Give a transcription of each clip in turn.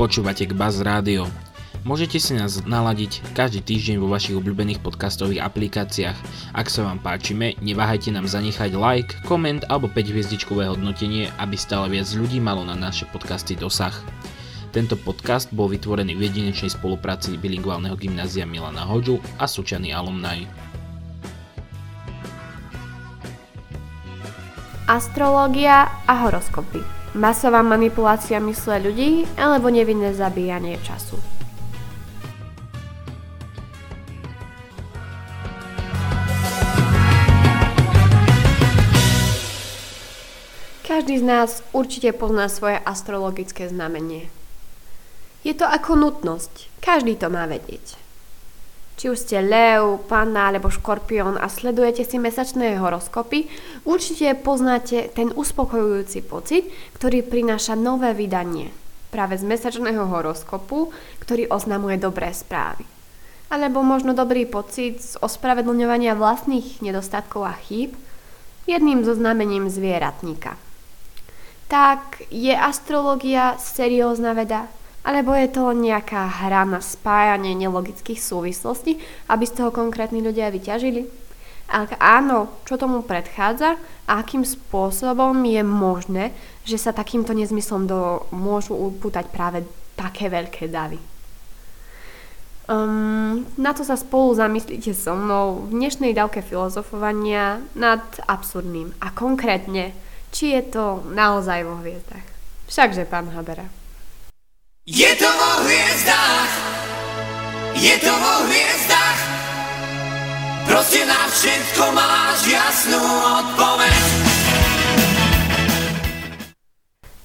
Počúvate k Buzz Rádio. Môžete si nás naladiť každý týždeň vo vašich obľúbených podcastových aplikáciách. Ak sa vám páčime, neváhajte nám zanechať like, koment alebo 5 hviezdičkové hodnotenie, aby stále viac ľudí malo na naše podcasty dosah. Tento podcast bol vytvorený v jedinečnej spolupráci bilingválneho gymnázia Milana Hoďu a Sučany Alumni. Astrológia a horoskopy. Masová manipulácia mysle ľudí alebo nevinné zabíjanie času. Každý z nás určite pozná svoje astrologické znamenie. Je to ako nutnosť. Každý to má vedieť. Či už ste Leu, Panna alebo Škorpión a sledujete si mesačné horoskopy, určite poznáte ten uspokojujúci pocit, ktorý prináša nové vydanie. Práve z mesačného horoskopu, ktorý oznamuje dobré správy. Alebo možno dobrý pocit z ospravedlňovania vlastných nedostatkov a chýb, jedným zo znamením zvieratníka – tak je astrológia seriózna veda? Alebo je to nejaká hra na spájanie nelogických súvislostí, aby z toho konkrétni ľudia vyťažili? Ak áno, čo tomu predchádza a akým spôsobom je možné, že sa takýmto nezmyslom do, môžu upútať práve také veľké davy? Um, na to sa spolu zamyslíte so mnou v dnešnej dávke filozofovania nad absurdným a konkrétne či je to naozaj vo hviezdach. Všakže, pán Habera. Je to vo hviezdách, je to vo hviezdách, proste na všetko máš jasnú odpoveď.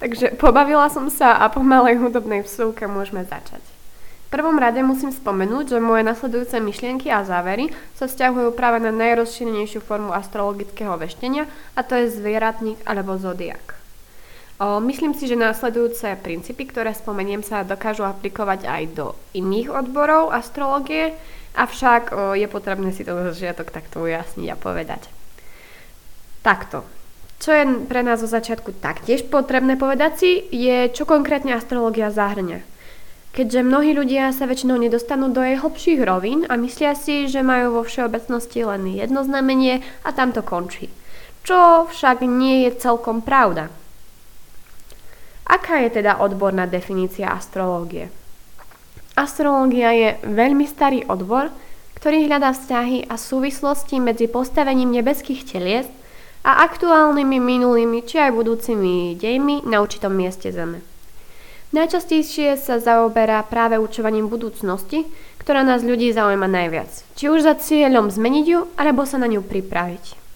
Takže pobavila som sa a po malej hudobnej vsúke môžeme začať prvom rade musím spomenúť, že moje nasledujúce myšlienky a závery sa vzťahujú práve na najrozšírenejšiu formu astrologického veštenia a to je zvieratník alebo zodiak. Myslím si, že následujúce princípy, ktoré spomeniem, sa dokážu aplikovať aj do iných odborov astrológie, avšak je potrebné si to do začiatok takto ujasniť a povedať. Takto. Čo je pre nás zo začiatku taktiež potrebné povedať si, je, čo konkrétne astrológia zahrňa keďže mnohí ľudia sa väčšinou nedostanú do jej hlbších rovín a myslia si, že majú vo všeobecnosti len jedno znamenie a tam to končí. Čo však nie je celkom pravda. Aká je teda odborná definícia astrológie? Astrológia je veľmi starý odbor, ktorý hľadá vzťahy a súvislosti medzi postavením nebeských telies a aktuálnymi minulými či aj budúcimi dejmi na určitom mieste Zeme. Najčastejšie sa zaoberá práve učovaním budúcnosti, ktorá nás ľudí zaujíma najviac. Či už za cieľom zmeniť ju, alebo sa na ňu pripraviť.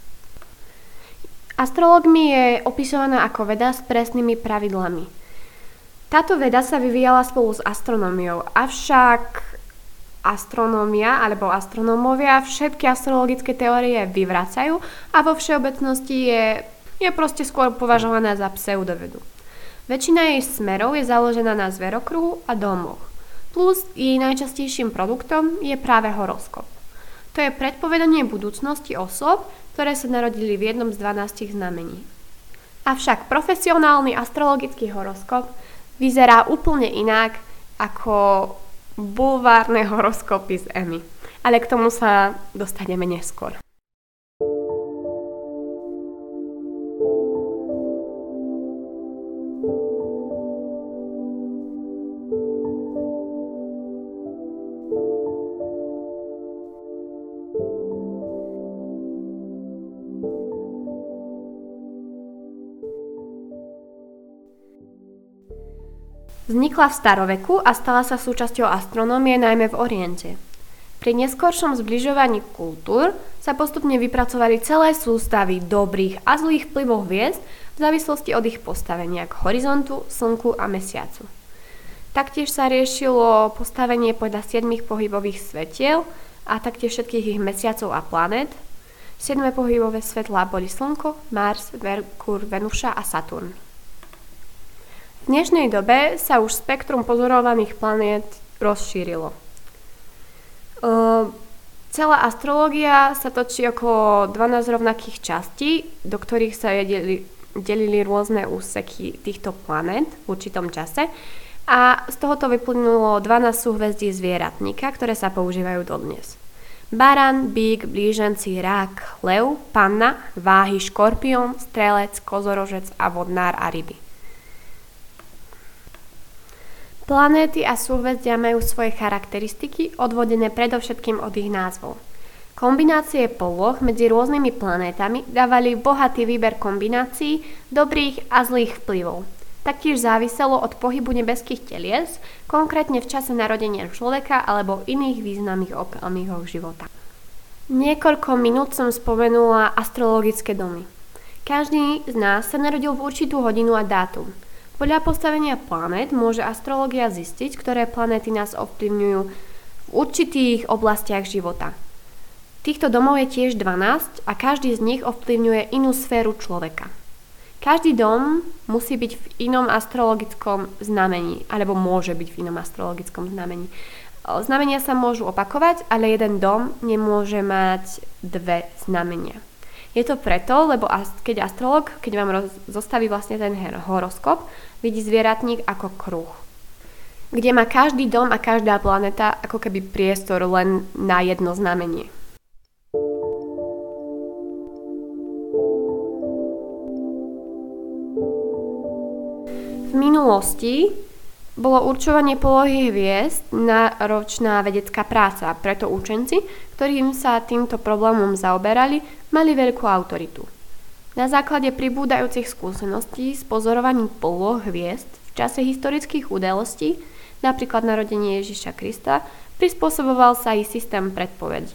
Astrologmi je opisovaná ako veda s presnými pravidlami. Táto veda sa vyvíjala spolu s astronómiou, avšak astronómia alebo astronómovia všetky astrologické teórie vyvracajú a vo všeobecnosti je, je proste skôr považovaná za pseudovedu. Väčšina jej smerov je založená na zverokruhu a domoch. Plus jej najčastejším produktom je práve horoskop. To je predpovedanie budúcnosti osob, ktoré sa narodili v jednom z 12 znamení. Avšak profesionálny astrologický horoskop vyzerá úplne inak ako bulvárne horoskopy z EMI. Ale k tomu sa dostaneme neskôr. Vznikla v staroveku a stala sa súčasťou astronómie najmä v Oriente. Pri neskoršom zbližovaní kultúr sa postupne vypracovali celé sústavy dobrých a zlých vplyvov hviezd v závislosti od ich postavenia k horizontu, slnku a mesiacu. Taktiež sa riešilo postavenie podľa 7 pohybových svetiel a taktiež všetkých ich mesiacov a planet. 7 pohybové svetlá boli Slnko, Mars, Merkur, Venuša a Saturn. V dnešnej dobe sa už spektrum pozorovaných planet rozšírilo. Uh, celá astrológia sa točí okolo 12 rovnakých častí, do ktorých sa delili, delili rôzne úseky týchto planet v určitom čase. a z tohoto vyplynulo 12 súhvezdí zvieratníka, ktoré sa používajú dodnes. Baran, bík, blíženci, rák, lev, panna, váhy, škorpión, strelec, kozorožec a vodnár a ryby. Planéty a súhvezdia majú svoje charakteristiky odvodené predovšetkým od ich názvov. Kombinácie poloh medzi rôznymi planétami dávali bohatý výber kombinácií dobrých a zlých vplyvov. Taktiež záviselo od pohybu nebeských telies, konkrétne v čase narodenia človeka alebo iných významných okamihoch života. Niekoľko minút som spomenula astrologické domy. Každý z nás sa narodil v určitú hodinu a dátum. Podľa postavenia planét môže astrológia zistiť, ktoré planéty nás ovplyvňujú v určitých oblastiach života – Týchto domov je tiež 12 a každý z nich ovplyvňuje inú sféru človeka. Každý dom musí byť v inom astrologickom znamení, alebo môže byť v inom astrologickom znamení. Znamenia sa môžu opakovať, ale jeden dom nemôže mať dve znamenia. Je to preto, lebo keď astrolog, keď vám roz, zostaví vlastne ten horoskop, vidí zvieratník ako kruh kde má každý dom a každá planeta ako keby priestor len na jedno znamenie. minulosti bolo určovanie polohy hviezd náročná vedecká práca, preto učenci, ktorým sa týmto problémom zaoberali, mali veľkú autoritu. Na základe pribúdajúcich skúseností s pozorovaním poloh hviezd v čase historických udalostí, napríklad narodenie Ježiša Krista, prispôsoboval sa i systém predpovedí.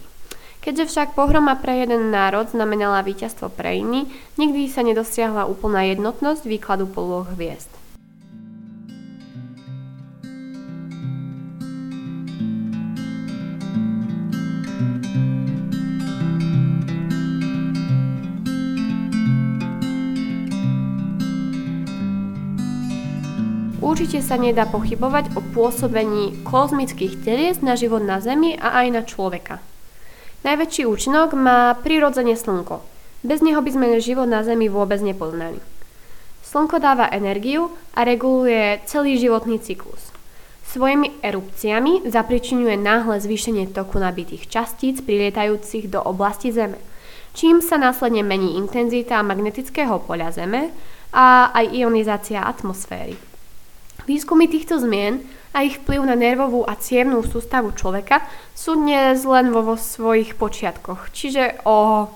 Keďže však pohroma pre jeden národ znamenala víťazstvo pre iný, nikdy sa nedosiahla úplná jednotnosť výkladu poloh hviezd. Určite sa nedá pochybovať o pôsobení kozmických telies na život na Zemi a aj na človeka. Najväčší účinok má prirodzene Slnko. Bez neho by sme život na Zemi vôbec nepoznali. Slnko dáva energiu a reguluje celý životný cyklus. Svojimi erupciami zapričinuje náhle zvýšenie toku nabitých častíc prilietajúcich do oblasti Zeme, čím sa následne mení intenzita magnetického poľa Zeme a aj ionizácia atmosféry. Výskumy týchto zmien a ich vplyv na nervovú a cievnú sústavu človeka sú dnes len vo, vo svojich počiatkoch. Čiže o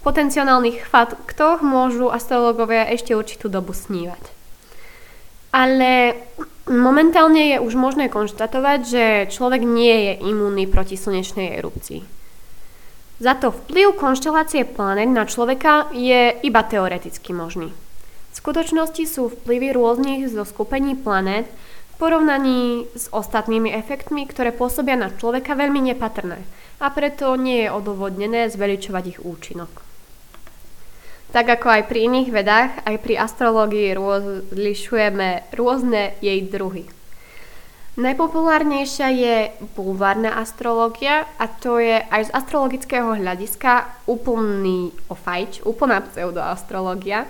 potenciálnych faktoch môžu astrologovia ešte určitú dobu snívať. Ale momentálne je už možné konštatovať, že človek nie je imúnny proti slnečnej erupcii. Za to vplyv konštelácie planet na človeka je iba teoreticky možný. V skutočnosti sú vplyvy rôznych zo skupení planét v porovnaní s ostatnými efektmi, ktoré pôsobia na človeka veľmi nepatrné a preto nie je odôvodnené zveličovať ich účinok. Tak ako aj pri iných vedách, aj pri astrológii rozlišujeme rôzne jej druhy. Najpopulárnejšia je bulvárna astrológia a to je aj z astrologického hľadiska úplný ofajč, úplná pseudoastrológia,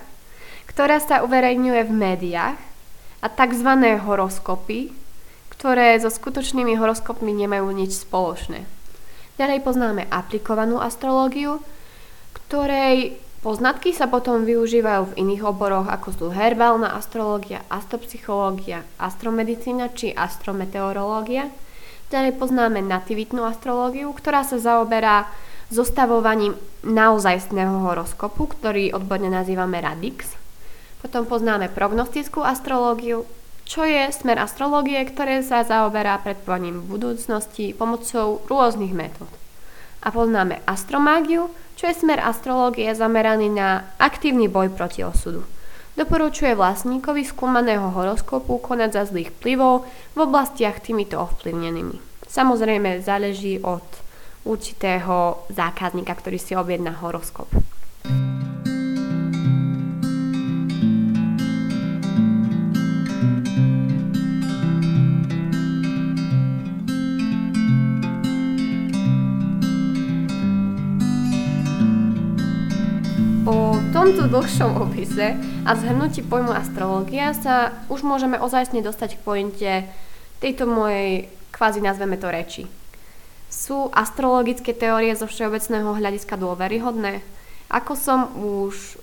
ktorá sa uverejňuje v médiách a tzv. horoskopy, ktoré so skutočnými horoskopmi nemajú nič spoločné. Ďalej poznáme aplikovanú astrológiu, ktorej poznatky sa potom využívajú v iných oboroch ako sú herbálna astrológia, astropsychológia, astromedicína či astrometeorológia. Ďalej poznáme nativitnú astrológiu, ktorá sa zaoberá zostavovaním naozajstného horoskopu, ktorý odborne nazývame radix. Potom poznáme prognostickú astrológiu, čo je smer astrológie, ktoré sa zaoberá predpovaním budúcnosti pomocou rôznych metód. A poznáme astromágiu, čo je smer astrológie zameraný na aktívny boj proti osudu. Doporučuje vlastníkovi skúmaného horoskopu konať za zlých vplyvov v oblastiach týmito ovplyvnenými. Samozrejme záleží od určitého zákazníka, ktorý si objedná horoskop. Tomto dlhšom opise a zhrnutí pojmu astrológia sa už môžeme ozajstne dostať k pointe tejto mojej, kvázi nazveme to reči. Sú astrologické teórie zo všeobecného hľadiska dôveryhodné? Ako som už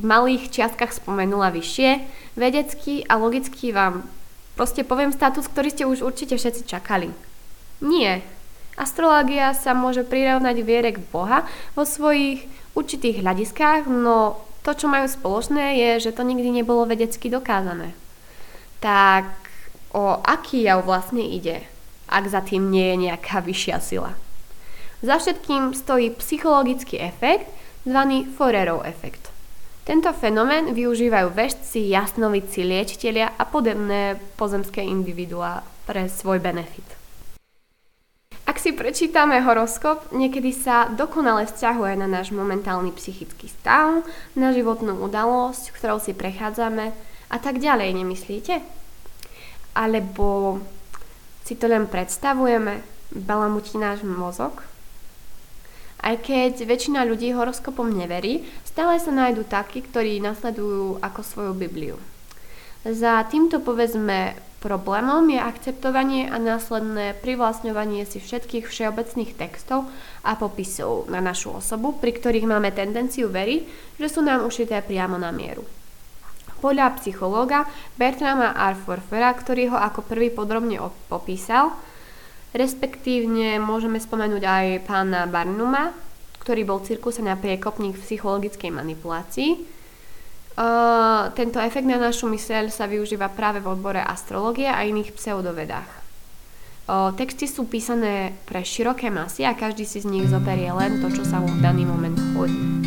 v malých čiastkách spomenula vyššie, vedecky a logicky vám proste poviem status, ktorý ste už určite všetci čakali. Nie. Astrológia sa môže prirovnať viere k Boha vo svojich určitých hľadiskách, no to, čo majú spoločné, je, že to nikdy nebolo vedecky dokázané. Tak o aký jav vlastne ide, ak za tým nie je nejaká vyššia sila? Za všetkým stojí psychologický efekt, zvaný Forerov efekt. Tento fenomén využívajú vežci, jasnovici, liečitelia a podobné pozemské individuá pre svoj benefit. Ak si prečítame horoskop, niekedy sa dokonale vzťahuje na náš momentálny psychický stav, na životnú udalosť, ktorou si prechádzame a tak ďalej, nemyslíte? Alebo si to len predstavujeme, balamutí náš mozog? Aj keď väčšina ľudí horoskopom neverí, stále sa nájdú takí, ktorí nasledujú ako svoju Bibliu. Za týmto povedzme Problémom je akceptovanie a následné privlastňovanie si všetkých všeobecných textov a popisov na našu osobu, pri ktorých máme tendenciu veriť, že sú nám ušité priamo na mieru. Podľa psychológa Bertrama Arforfera, ktorý ho ako prvý podrobne popísal, respektívne môžeme spomenúť aj pána Barnuma, ktorý bol cirkuse na priekopník v psychologickej manipulácii, Tento efekt na našu myseľ sa využíva práve v odbore astrológie a iných pseudovedách. Uh, texty sú písané pre široké masy a každý si z nich zoberie len to, čo sa mu v daný moment hodí.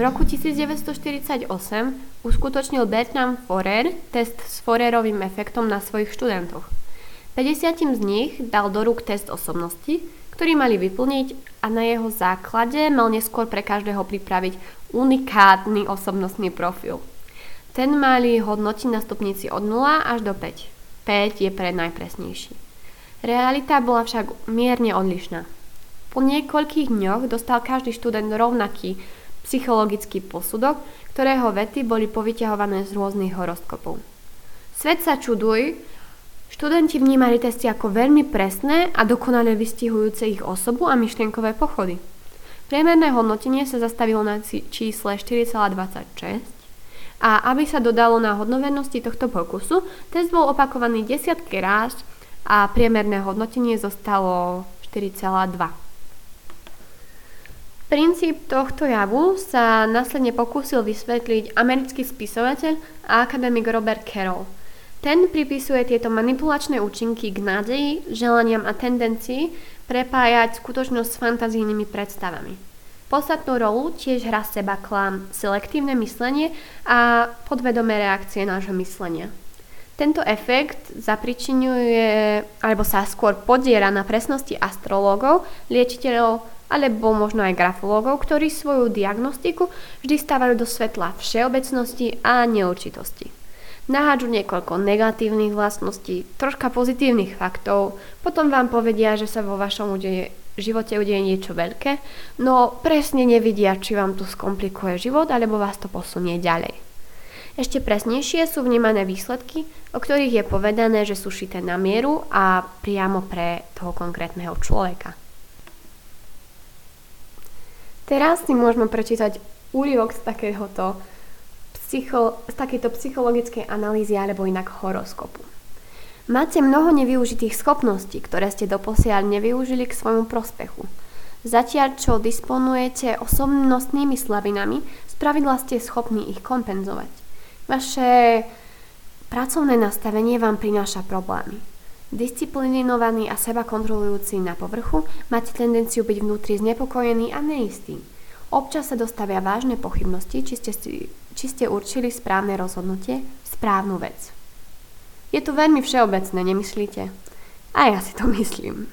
V roku 1948 uskutočnil Bertram Forer test s Forerovým efektom na svojich študentoch. 50 z nich dal do rúk test osobnosti, ktorý mali vyplniť a na jeho základe mal neskôr pre každého pripraviť unikátny osobnostný profil. Ten mali hodnotiť na stupnici od 0 až do 5. 5 je pre najpresnejší. Realita bola však mierne odlišná. Po niekoľkých dňoch dostal každý študent rovnaký psychologický posudok, ktorého vety boli povyťahované z rôznych horoskopov. Svet sa čuduj, študenti vnímali testy ako veľmi presné a dokonale vystihujúce ich osobu a myšlienkové pochody. Priemerné hodnotenie sa zastavilo na čísle 4,26 a aby sa dodalo na hodnovernosti tohto pokusu, test bol opakovaný desiatky ráz a priemerné hodnotenie zostalo 4,2. Princíp tohto javu sa následne pokúsil vysvetliť americký spisovateľ a akademik Robert Carroll. Ten pripisuje tieto manipulačné účinky k nádeji, želaniam a tendencii prepájať skutočnosť s fantazijnými predstavami. Podstatnú rolu tiež hrá seba klam, selektívne myslenie a podvedomé reakcie nášho myslenia. Tento efekt zapričinuje, alebo sa skôr podiera na presnosti astrológov, liečiteľov alebo možno aj grafológov, ktorí svoju diagnostiku vždy stávajú do svetla všeobecnosti a neurčitosti. Nahádžu niekoľko negatívnych vlastností, troška pozitívnych faktov, potom vám povedia, že sa vo vašom udeje, živote udeje niečo veľké, no presne nevidia, či vám to skomplikuje život, alebo vás to posunie ďalej. Ešte presnejšie sú vnímané výsledky, o ktorých je povedané, že sú šité na mieru a priamo pre toho konkrétneho človeka. Teraz si môžeme prečítať úryvok z takéhoto psycho, z takéto psychologickej analýzy alebo inak horoskopu. Máte mnoho nevyužitých schopností, ktoré ste doposiaľ nevyužili k svojmu prospechu. Zatiaľ, čo disponujete osobnostnými slabinami, spravidla ste schopní ich kompenzovať. Vaše pracovné nastavenie vám prináša problémy. Disciplinovaný a seba kontrolujúci na povrchu, máte tendenciu byť vnútri znepokojený a neistý. Občas sa dostavia vážne pochybnosti, či ste, či ste určili správne rozhodnutie, správnu vec. Je to veľmi všeobecné, nemyslíte? A ja si to myslím.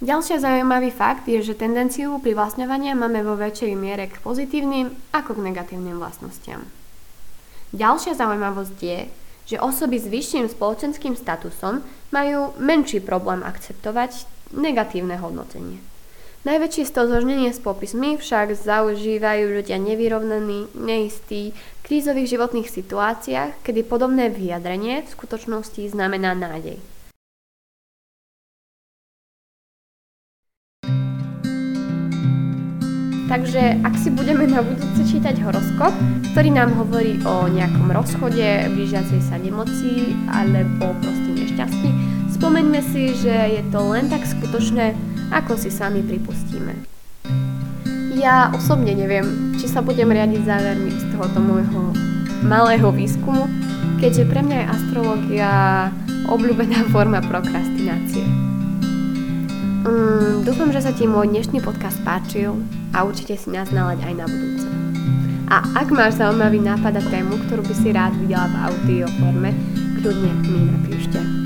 Ďalšia zaujímavý fakt je, že tendenciu privlastňovania máme vo väčšej miere k pozitívnym ako k negatívnym vlastnostiam. Ďalšia zaujímavosť je, že osoby s vyšším spoločenským statusom majú menší problém akceptovať negatívne hodnotenie. Najväčšie stozožnenie s popismi však zaužívajú ľudia nevyrovnaní, neistí, v krízových životných situáciách, kedy podobné vyjadrenie v skutočnosti znamená nádej. Takže ak si budeme na budúce čítať horoskop, ktorý nám hovorí o nejakom rozchode, blížiacej sa nemoci alebo proste nešťastí, spomeňme si, že je to len tak skutočné, ako si sami pripustíme. Ja osobne neviem, či sa budem riadiť závermi z tohoto môjho malého výskumu, keďže pre mňa je astrológia obľúbená forma prokrastinácie. Um, dúfam, že sa ti môj dnešný podcast páčil a určite si nás nalaď aj na budúce. A ak máš zaujímavý nápad a tému, ktorú by si rád videla v audio forme, kľudne mi napíšte.